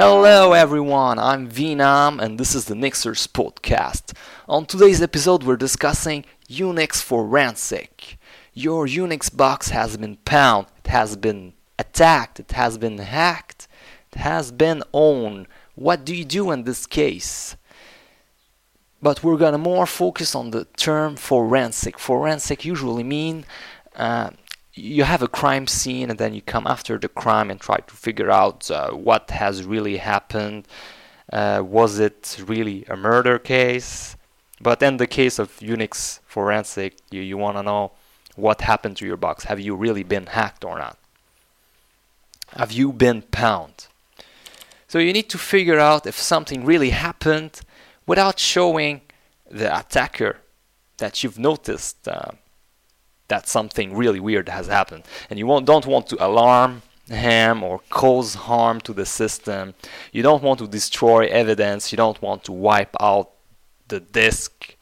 Hello everyone, I'm Venam and this is the Nixers podcast. On today's episode we're discussing Unix forensic. Your Unix box has been pwned, it has been attacked, it has been hacked, it has been owned. What do you do in this case? But we're gonna more focus on the term forensic. Forensic usually mean uh, you have a crime scene and then you come after the crime and try to figure out uh, what has really happened. Uh, was it really a murder case? But in the case of Unix forensic, you, you want to know what happened to your box. Have you really been hacked or not? Have you been pwned? So you need to figure out if something really happened without showing the attacker that you've noticed. Uh, that something really weird has happened. And you don't want to alarm him or cause harm to the system. You don't want to destroy evidence. You don't want to wipe out the disk.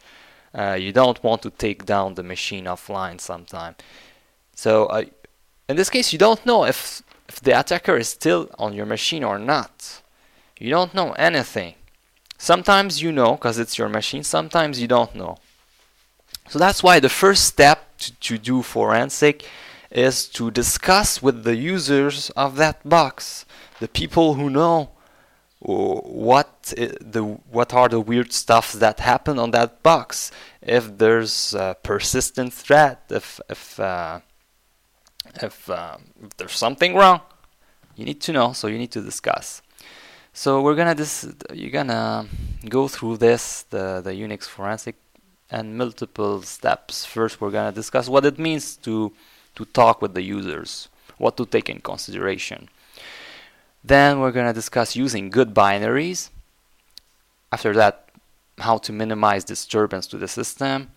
Uh, you don't want to take down the machine offline sometime. So uh, in this case you don't know if if the attacker is still on your machine or not. You don't know anything. Sometimes you know because it's your machine. Sometimes you don't know so that's why the first step to, to do forensic is to discuss with the users of that box, the people who know what the what are the weird stuffs that happen on that box. If there's a persistent threat, if if uh, if, uh, if there's something wrong, you need to know. So you need to discuss. So we're gonna this you're gonna go through this the the Unix forensic and multiple steps. First, we're going to discuss what it means to, to talk with the users, what to take in consideration. Then we're going to discuss using good binaries. After that, how to minimize disturbance to the system,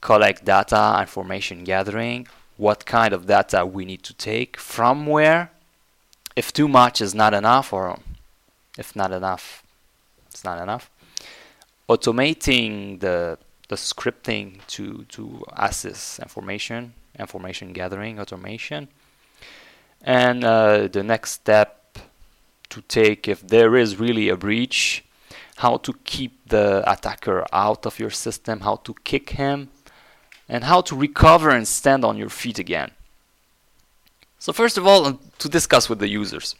collect data, information gathering, what kind of data we need to take, from where, if too much is not enough, or if not enough, it's not enough. Automating the the scripting to to access information, information gathering, automation, and uh, the next step to take if there is really a breach, how to keep the attacker out of your system, how to kick him, and how to recover and stand on your feet again. So first of all, to discuss with the users.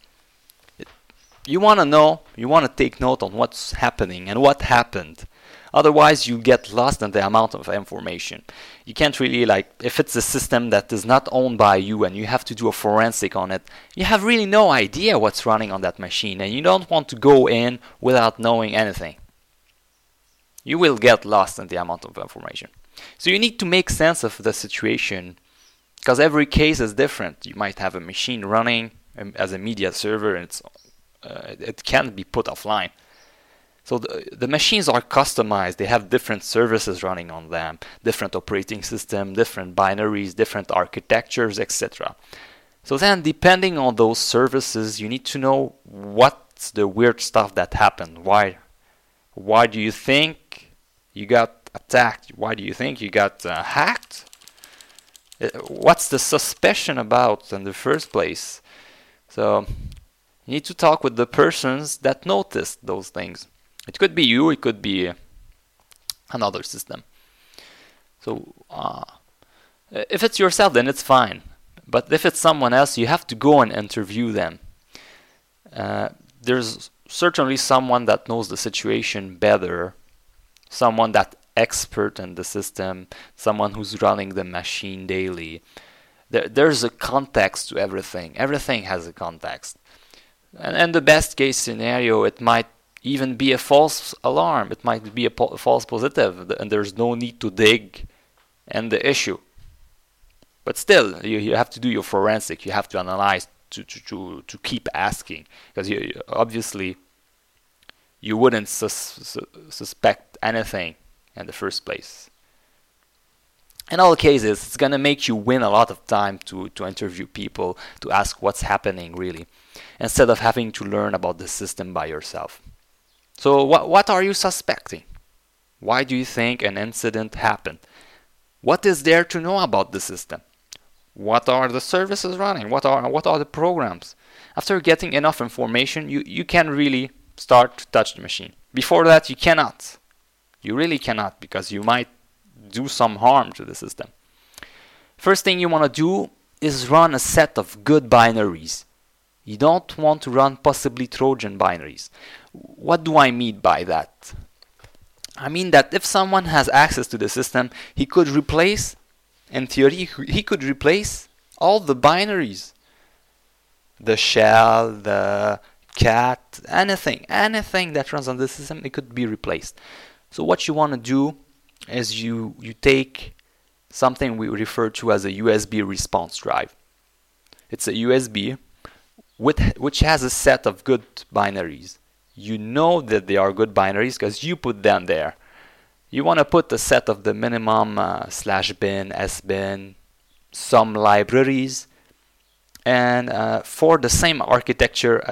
You want to know, you want to take note on what's happening and what happened Otherwise, you get lost in the amount of information. You can't really like if it's a system that is not owned by you and you have to do a forensic on it. You have really no idea what's running on that machine, and you don't want to go in without knowing anything. You will get lost in the amount of information. So you need to make sense of the situation because every case is different. You might have a machine running um, as a media server and uh, it can't be put offline. So the, the machines are customized. They have different services running on them, different operating system, different binaries, different architectures, etc. So then, depending on those services, you need to know what's the weird stuff that happened. Why? Why do you think you got attacked? Why do you think you got uh, hacked? Uh, what's the suspicion about in the first place? So you need to talk with the persons that noticed those things. It could be you, it could be another system. So uh, if it's yourself, then it's fine. But if it's someone else, you have to go and interview them. Uh, there's certainly someone that knows the situation better, someone that expert in the system, someone who's running the machine daily. There, there's a context to everything. Everything has a context. And in the best case scenario, it might even be a false alarm. It might be a po- false positive, and there's no need to dig in the issue. But still, you, you have to do your forensic. You have to analyze to to to, to keep asking because you, obviously you wouldn't sus- su- suspect anything in the first place. In all cases, it's gonna make you win a lot of time to to interview people to ask what's happening really, instead of having to learn about the system by yourself. So what what are you suspecting? Why do you think an incident happened? What is there to know about the system? what are the services running, what are what are the programs. After getting enough information, you, you can really start to touch the machine. Before that, you cannot. You really cannot because you might do some harm to the system. First thing you want to do is run a set of good binaries. You don't want to run possibly Trojan binaries. What do I mean by that? I mean that if someone has access to the system, he could replace, in theory, he could replace all the binaries. The shell, the cat, anything, anything that runs on the system, it could be replaced. So what you want to do is you, you take something we refer to as a USB response drive. It's a USB with, which has a set of good binaries. You know that they are good binaries because you put them there. You want to put a set of the minimum uh, slash bin, sbin, some libraries, and uh, for the same architecture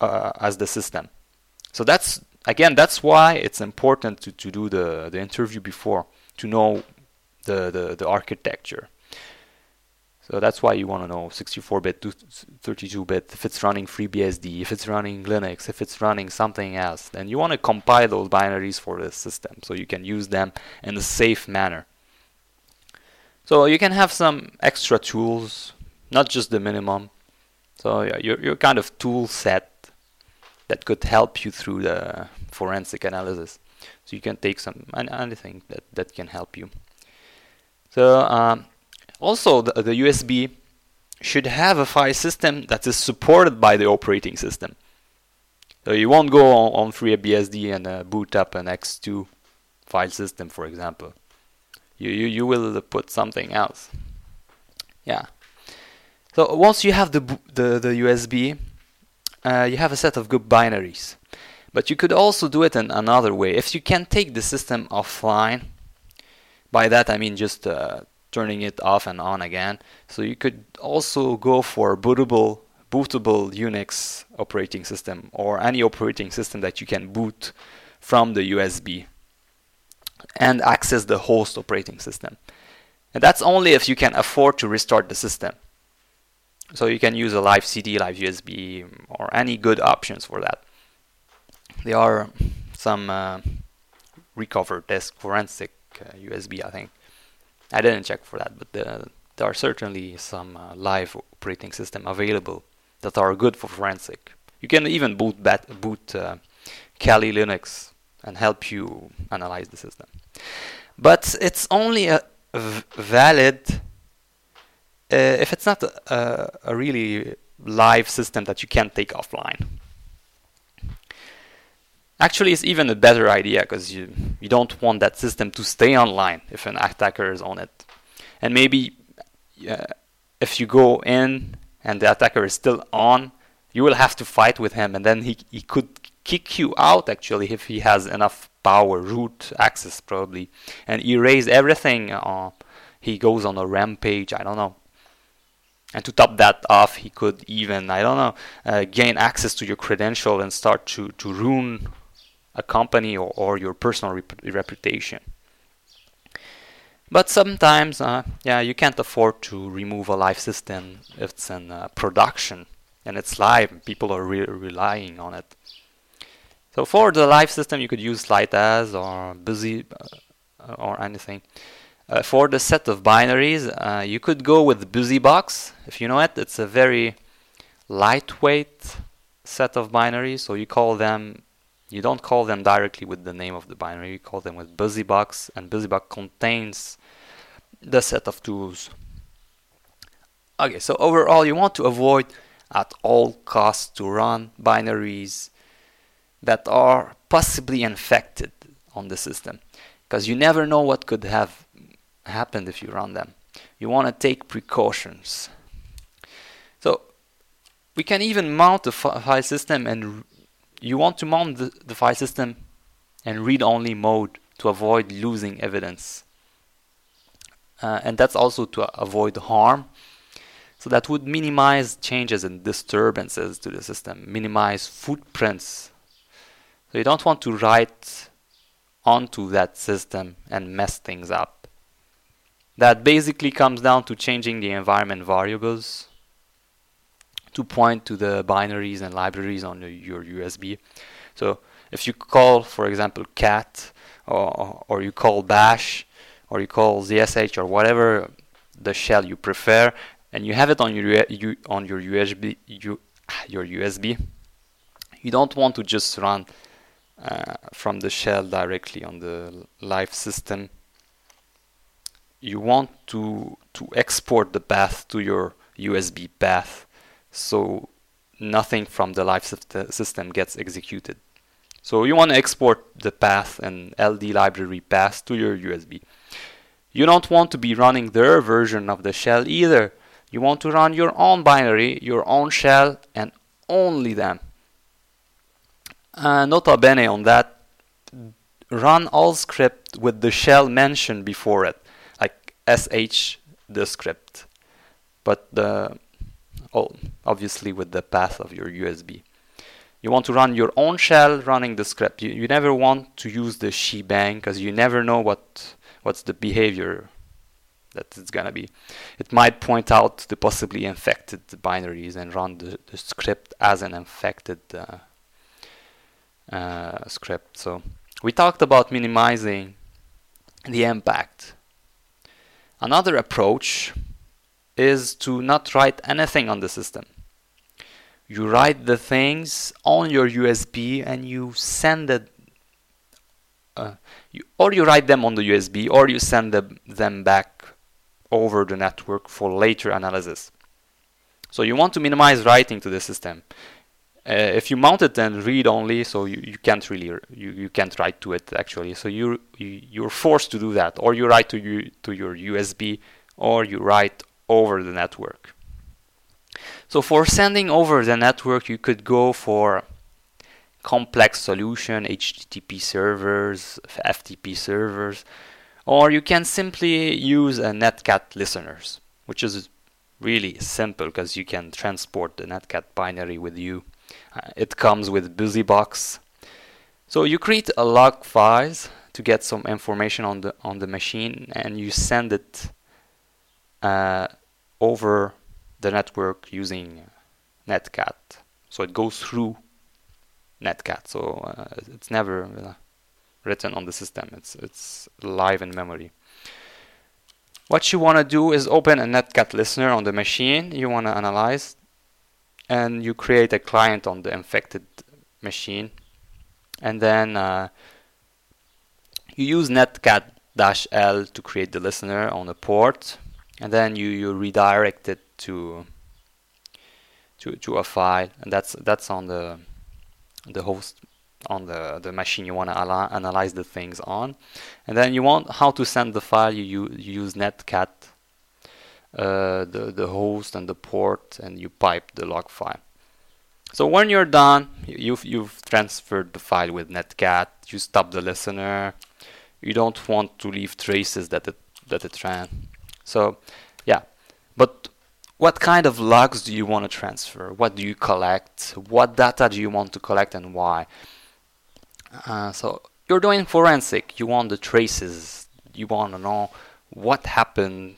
uh, uh, as the system. So that's again that's why it's important to, to do the, the interview before to know the, the, the architecture. So that's why you want to know 64-bit, 32-bit, if it's running FreeBSD, if it's running Linux, if it's running something else. Then you want to compile those binaries for the system so you can use them in a safe manner. So you can have some extra tools, not just the minimum. So yeah, your, your kind of tool set that could help you through the forensic analysis. So you can take some anything that, that can help you. So um, also the, the USB should have a file system that is supported by the operating system. So you won't go on, on FreeBSD and uh, boot up an ext2 file system, for example. You, you, you will put something else. Yeah. So once you have the, the, the USB, uh, you have a set of good binaries. But you could also do it in another way. If you can take the system offline, by that I mean just uh, turning it off and on again. So you could also go for bootable bootable Unix operating system or any operating system that you can boot from the USB and access the host operating system. And that's only if you can afford to restart the system. So you can use a live CD, live USB, or any good options for that. There are some uh, recovered disk forensic uh, USB, I think. I didn't check for that, but the, there are certainly some uh, live operating system available that are good for forensic. You can even boot bat, boot uh, Kali Linux and help you analyze the system. But it's only a v- valid uh, if it's not a, a really live system that you can't take offline. Actually, it's even a better idea because you, you don't want that system to stay online if an attacker is on it. And maybe uh, if you go in and the attacker is still on, you will have to fight with him, and then he, he could kick you out actually if he has enough power, root access probably, and erase everything. Uh, he goes on a rampage, I don't know. And to top that off, he could even, I don't know, uh, gain access to your credential and start to, to ruin a company or, or your personal rep- reputation. But sometimes, uh, yeah, you can't afford to remove a live system if it's in uh, production and it's live. People are re- relying on it. So for the live system, you could use SlightAs or Busy uh, or anything. Uh, for the set of binaries, uh, you could go with BusyBox. If you know it, it's a very lightweight set of binaries. So you call them you don't call them directly with the name of the binary, you call them with BusyBox, and BusyBox contains the set of tools. Okay, so overall, you want to avoid at all costs to run binaries that are possibly infected on the system because you never know what could have happened if you run them. You want to take precautions. So we can even mount the file system and you want to mount the, the file system in read-only mode to avoid losing evidence. Uh, and that's also to avoid harm. So that would minimize changes and disturbances to the system, minimize footprints. So you don't want to write onto that system and mess things up. that basically comes down to changing the environment variables to point to the binaries and libraries on your USB. So if you call, for example, cat, or, or you call bash, or you call zsh, or whatever the shell you prefer, and you have it on your on your USB, you, your USB, you don't want to just run uh, from the shell directly on the live system. You want to to export the path to your USB path, so nothing from the live system gets executed. So you want to export the path and LD library path to your USB. You don't want to be running their version of the shell either. You want to run your own binary, your own shell, and only them. Uh, nota bene on that, run all script with the shell mentioned before it, like sh the script, but the obviously with the path of your USB. You want to run your own shell running the script. You, you never want to use the shebang because you never know what what's the behavior that it's gonna be. It might point out the possibly infected binaries and run the, the script as an infected uh, uh, script. So we talked about minimizing the impact. Another approach is to not write anything on the system. You write the things on your USB and you send it, uh, you, or you write them on the USB, or you send them, them back over the network for later analysis. So you want to minimize writing to the system. Uh, if you mount it and read only, so you, you can't really you, you can't write to it actually. So you, you you're forced to do that, or you write to you to your USB, or you write over the network. So for sending over the network, you could go for complex solution, HTTP servers, FTP servers, or you can simply use a netcat listeners, which is really simple because you can transport the netcat binary with you. Uh, it comes with BusyBox. So you create a log files to get some information on the on the machine, and you send it uh, over the network using netcat. So it goes through netcat. So uh, it's never uh, written on the system. It's it's live in memory. What you want to do is open a netcat listener on the machine you want to analyze and you create a client on the infected machine and then uh, you use netcat-l to create the listener on a port and then you, you redirect it to to to a file and that's that's on the the host on the, the machine you want to analyze the things on. And then you want how to send the file, you, you use netcat, uh, the, the host and the port, and you pipe the log file. So when you're done, you've, you've transferred the file with netcat, you stop the listener, you don't want to leave traces that it, that it ran. So yeah, but what kind of logs do you want to transfer? What do you collect? What data do you want to collect and why? Uh, so you're doing forensic. You want the traces. You want to know what happened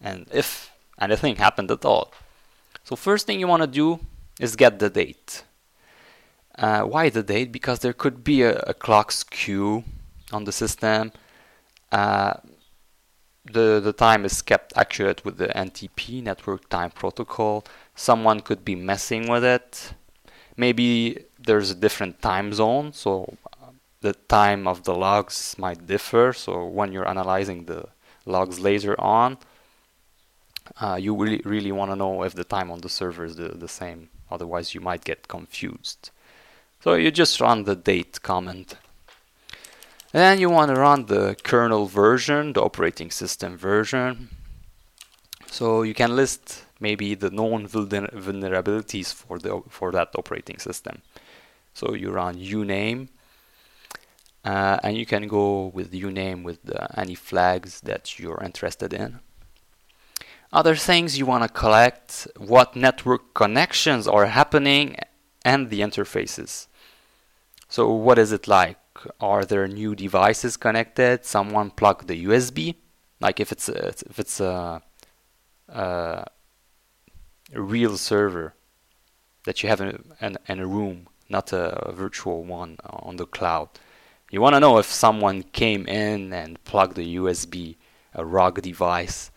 and if anything happened at all. So first thing you want to do is get the date. Uh, why the date? Because there could be a, a clock skew on the system. Uh, the, the time is kept accurate with the NTP, Network Time Protocol. Someone could be messing with it. Maybe there's a different time zone, so uh, the time of the logs might differ. So when you're analyzing the logs later on, uh, you really, really want to know if the time on the server is the, the same. Otherwise, you might get confused. So you just run the date comment and then you want to run the kernel version, the operating system version. So you can list maybe the known vulnerabilities for the for that operating system. So you run uname, uh, and you can go with uname with any flags that you're interested in. Other things you want to collect: what network connections are happening and the interfaces. So what is it like? Are there new devices connected? Someone plugged the USB Like if it's a, if it's a, a, a real server that you have in, in, in a room, not a, a virtual one on the cloud. You want to know if someone came in and plugged a USB, a ROG device.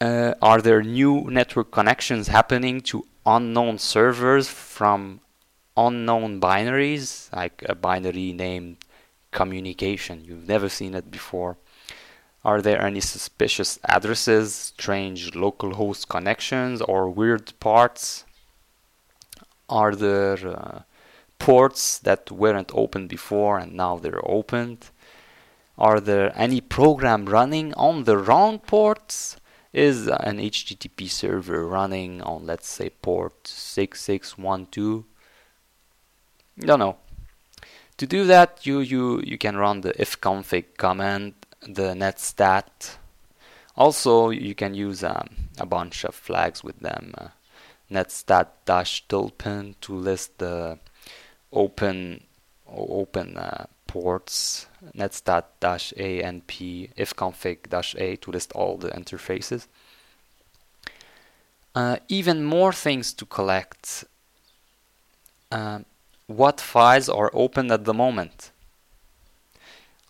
Uh, are there new network connections happening to unknown servers from unknown binaries, like a binary named communication? You've never seen it before. Are there any suspicious addresses, strange localhost connections, or weird parts? Are there uh, ports that weren't open before and now they're opened? Are there any program running on the wrong ports? Is an HTTP server running on, let's say, port 6612? Don't know. To do that, you, you, you can run the ifconfig command, the netstat. Also, you can use um, a bunch of flags with them. Uh, netstat-tulpen to list the open open uh, ports netstat-anp ifconfig-a to list all the interfaces uh, even more things to collect uh, what files are open at the moment.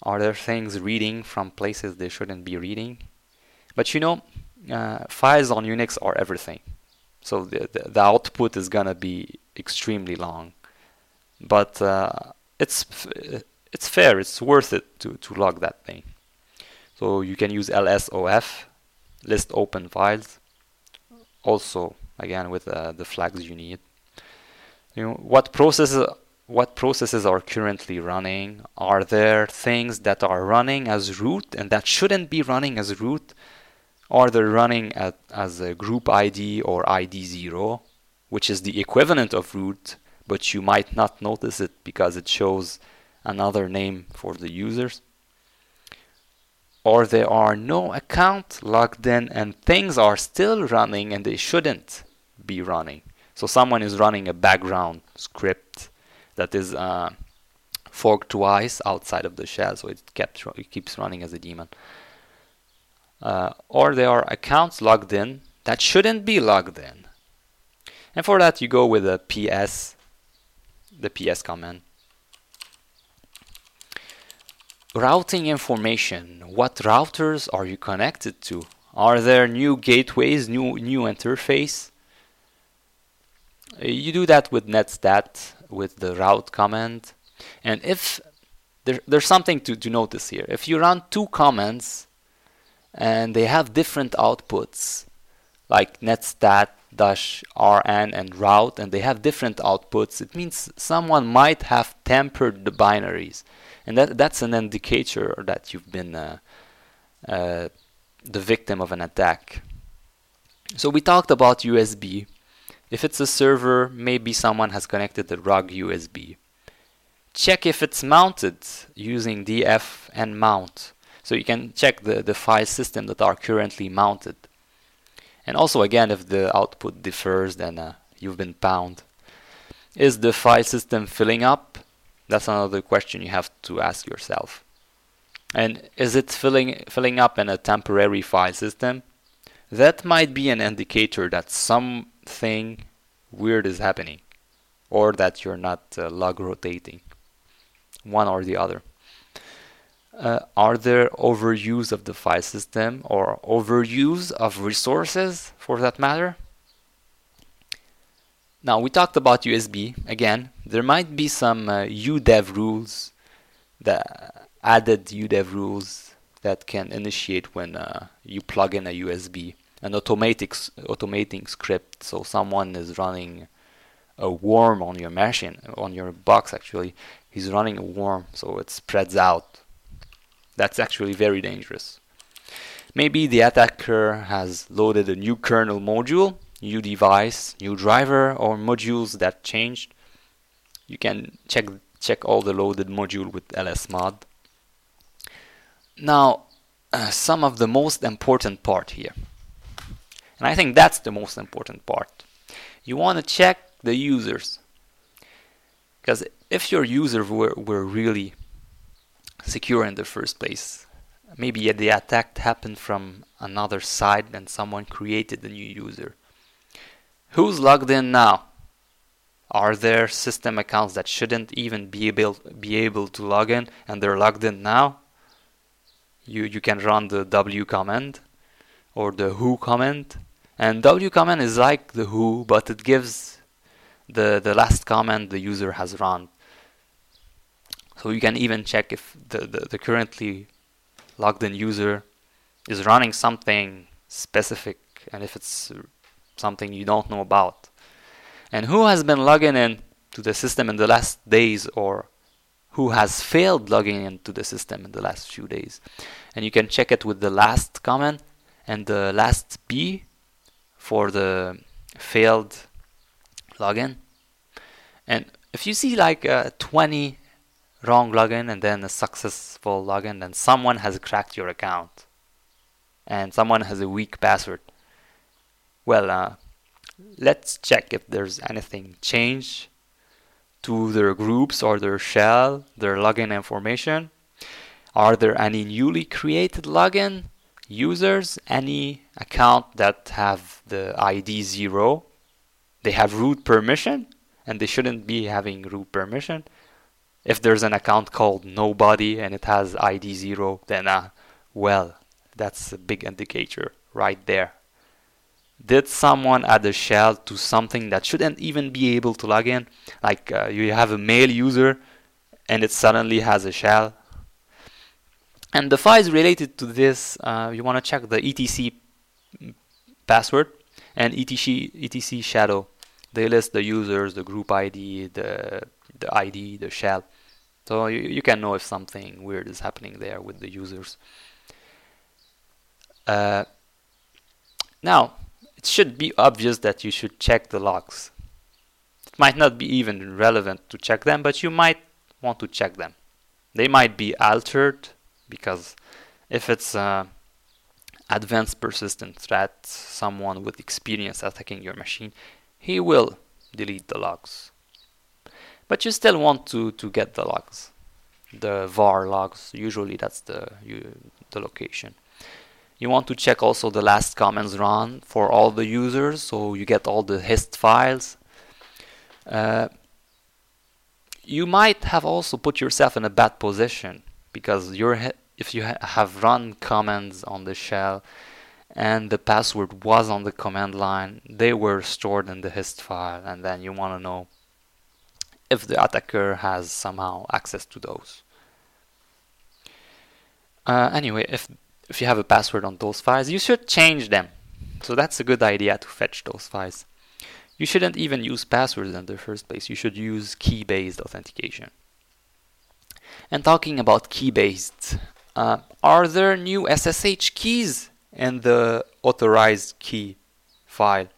Are there things reading from places they shouldn't be reading? But you know uh, files on unix are everything. So the, the, the output is gonna be extremely long. But uh, it's it's fair it's worth it to, to log that thing. So you can use lsof list open files. Also again with uh, the flags you need you know what processes what processes are currently running are there things that are running as root and that shouldn't be running as root Are they're running at, as a group ID or ID0, which is the equivalent of root, but you might not notice it because it shows another name for the users. Or there are no account logged in and things are still running and they shouldn't be running. So someone is running a background script that is uh, forked twice outside of the shell, so it kept it keeps running as a daemon uh, or there are accounts logged in that shouldn't be logged in. And for that, you go with the ps, the ps command. Routing information. What routers are you connected to? Are there new gateways, new new interface? You do that with netstat with the route command. And if there, there's something to, to notice here, if you run two commands and they have different outputs like netstat dash rn and route and they have different outputs it means someone might have tampered the binaries. And that that's an indicator that you've been uh, uh, the victim of an attack. So we talked about usb if it's a server maybe someone has connected the ROG usb check if it's mounted using df and mount so you can check the, the file system that are currently mounted. And also again, if the output differs, then uh, you've been pwned. Is the file system filling up? That's another question you have to ask yourself. And is it filling filling up in a temporary file system? That might be an indicator that something weird is happening, or that you're not uh, log rotating, one or the other uh, are there overuse of the file system or overuse of resources for that matter? Now we talked about USB again. There might be some uh, UDEV rules, the added UDEV rules that can initiate when uh, you plug in a USB, an automatic automating script. So someone is running a worm on your machine, on your box actually. He's running a worm, so it spreads out that's actually very dangerous. Maybe the attacker has loaded a new kernel module, new device, new driver, or modules that changed. You can check check all the loaded module with lsmod. Now, uh, some of the most important part here. And I think that's the most important part. You want to check the users. Because if your users were, were really secure in the first place. maybe the attack happened from another side and someone created a new user. Who's logged in now? Are there system accounts that shouldn't even be able be able to log in and they're logged in now? You you can run the w command or the who command. And w command is like the who, but it gives the the last command the user has run. So you can even check if the, the, the currently logged in user is running something specific and if it's something you don't know about. And who has been logging in to the system in the last days or who has failed logging into the system in the last few days. And you can check it with the last comment and the lastb for the failed login. And if you see like uh, 20 wrong login and then a successful login, then someone has cracked your account and someone has a weak password. Well, uh, let's check if there's anything changed to their groups or their shell, their login information. Are there any newly created login users, any account that have the ID 0? They have root permission and they shouldn't be having root permission. If there's an account called nobody and it has ID 0, then uh, well, that's a big indicator right there. Did someone add a shell to something that shouldn't even be able to log in? Like uh, you have a mail user and it suddenly has a shell. And the files related to this, uh, you want to check the etc password and etc etc shadow. They list the users, the group ID, the the ID, the shell. So you, you can know if something weird is happening there with the users. Uh, now, it should be obvious that you should check the logs. It might not be even relevant to check them, but you might want to check them. They might be altered because if it's an advanced persistent threat, someone with experience attacking your machine, he will delete the logs. But you still want to, to get the logs, the var logs. Usually that's the, you, the location. You want to check also the last comments run for all the users, so you get all the hist files. Uh, you might have also put yourself in a bad position because if you ha have run commands on the shell and the password was on the command line, they were stored in the hist file, and then you want to know if the attacker has somehow access to those. Uh, anyway, if if you have a password on those files, you should change them. So that's a good idea to fetch those files. You shouldn't even use passwords in the first place. You should use key-based authentication. And talking about key-based, uh, are there new SSH keys in the authorized key file?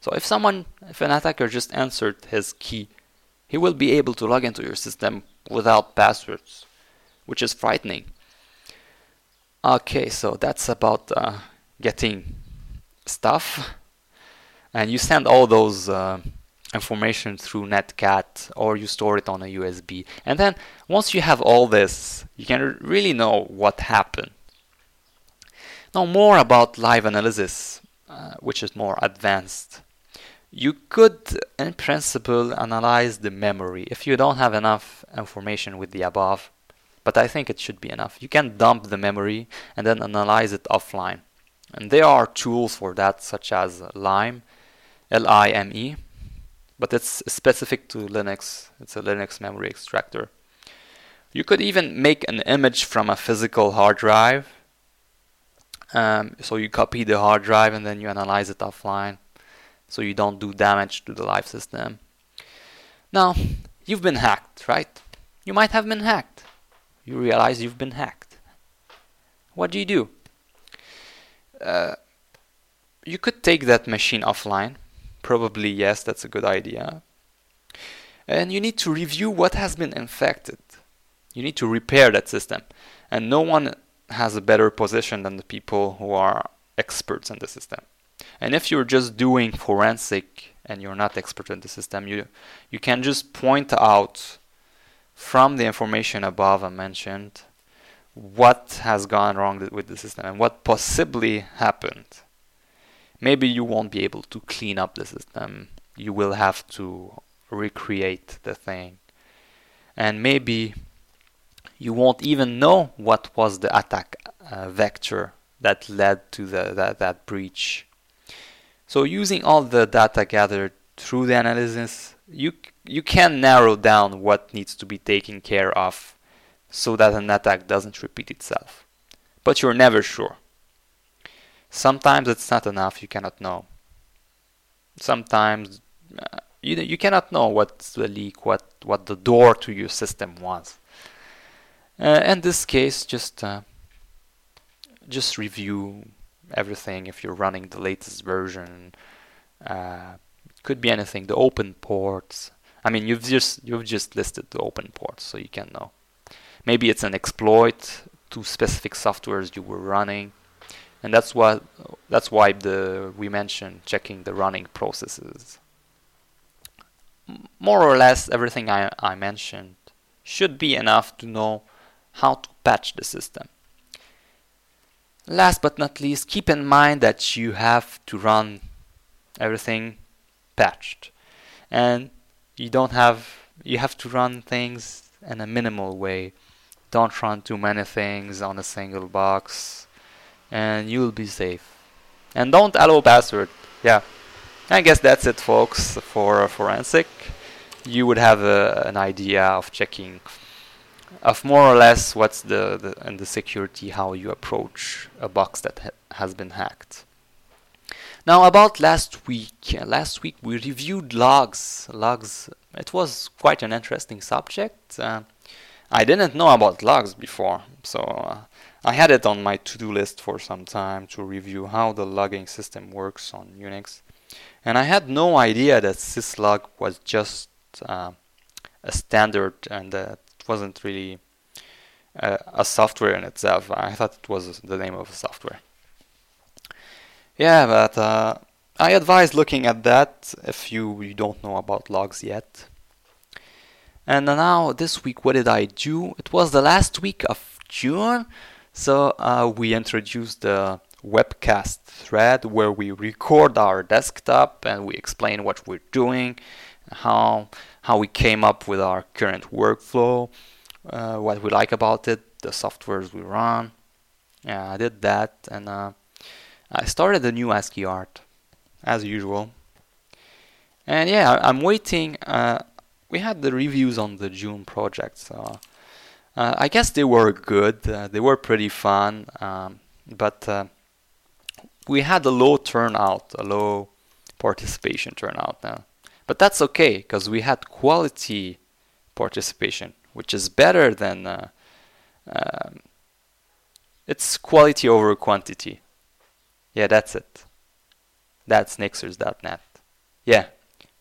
So if someone, if an attacker just entered his key, he will be able to log into your system without passwords, which is frightening. Okay, so that's about uh, getting stuff. And you send all those uh, information through Netcat or you store it on a USB. And then once you have all this, you can really know what happened. Now more about live analysis, uh, which is more advanced. You could, in principle, analyze the memory. If you don't have enough information with the above, but I think it should be enough. You can dump the memory and then analyze it offline. And there are tools for that, such as Lime, L-I-M-E, but it's specific to Linux. It's a Linux memory extractor. You could even make an image from a physical hard drive. Um, so you copy the hard drive and then you analyze it offline, so you don't do damage to the live system. Now, you've been hacked, right? You might have been hacked you realize you've been hacked. What do you do? Uh, you could take that machine offline. Probably, yes, that's a good idea. And you need to review what has been infected. You need to repair that system. And no one has a better position than the people who are experts in the system. And if you're just doing forensic and you're not expert in the system, you you can just point out from the information above I mentioned what has gone wrong with the system and what possibly happened. Maybe you won't be able to clean up the system. You will have to recreate the thing. And maybe you won't even know what was the attack uh, vector that led to the, that, that breach. So using all the data gathered through the analysis, you you can narrow down what needs to be taken care of so that an attack doesn't repeat itself. But you're never sure. Sometimes it's not enough, you cannot know. Sometimes uh, you you cannot know what's the leak, what what the door to your system was. Uh, in this case, just uh, just review everything if you're running the latest version. Uh, could be anything. The open ports. I mean, you've just you've just listed the open ports, so you can know. Maybe it's an exploit to specific softwares you were running, and that's what that's why the we mentioned checking the running processes. More or less, everything I, I mentioned should be enough to know how to patch the system. Last but not least, keep in mind that you have to run everything patched. And you don't have you have to run things in a minimal way. Don't run too many things on a single box and you'll be safe. And don't allow password. Yeah. I guess that's it folks for forensic. You would have a, an idea of checking of more or less what's the, the and the security how you approach a box that ha has been hacked. Now about last week. Uh, last week we reviewed logs. Logs. It was quite an interesting subject. Uh, I didn't know about logs before, so uh, I had it on my to-do list for some time to review how the logging system works on Unix. And I had no idea that syslog was just uh, a standard and that wasn't really uh, a software in itself. I thought it was the name of a software. Yeah, but uh, I advise looking at that if you, you don't know about logs yet. And now this week, what did I do? It was the last week of June, so uh, we introduced the webcast thread where we record our desktop and we explain what we're doing, how how we came up with our current workflow, uh, what we like about it, the softwares we run. Yeah, I did that, and uh, I started a new ASCII art, as usual. And yeah, I'm waiting. Uh, we had the reviews on the June project, so uh, I guess they were good. Uh, they were pretty fun, um, but uh, we had a low turnout, a low participation turnout now. But that's okay because we had quality participation, which is better than uh, um, it's quality over quantity. Yeah, that's it. That's nixers.net. Yeah,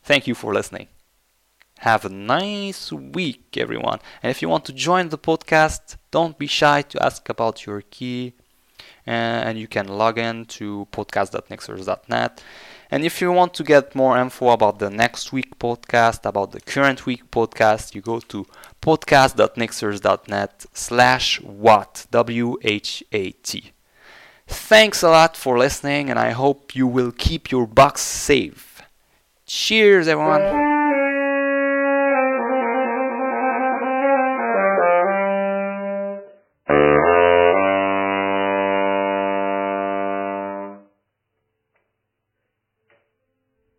thank you for listening. Have a nice week, everyone. And if you want to join the podcast, don't be shy to ask about your key. And you can log in to podcast.nixers.net and if you want to get more info about the next week podcast, about the current week podcast, you go to podcast.nixers.net slash what, W-H-A-T. Thanks a lot for listening and I hope you will keep your box safe. Cheers everyone!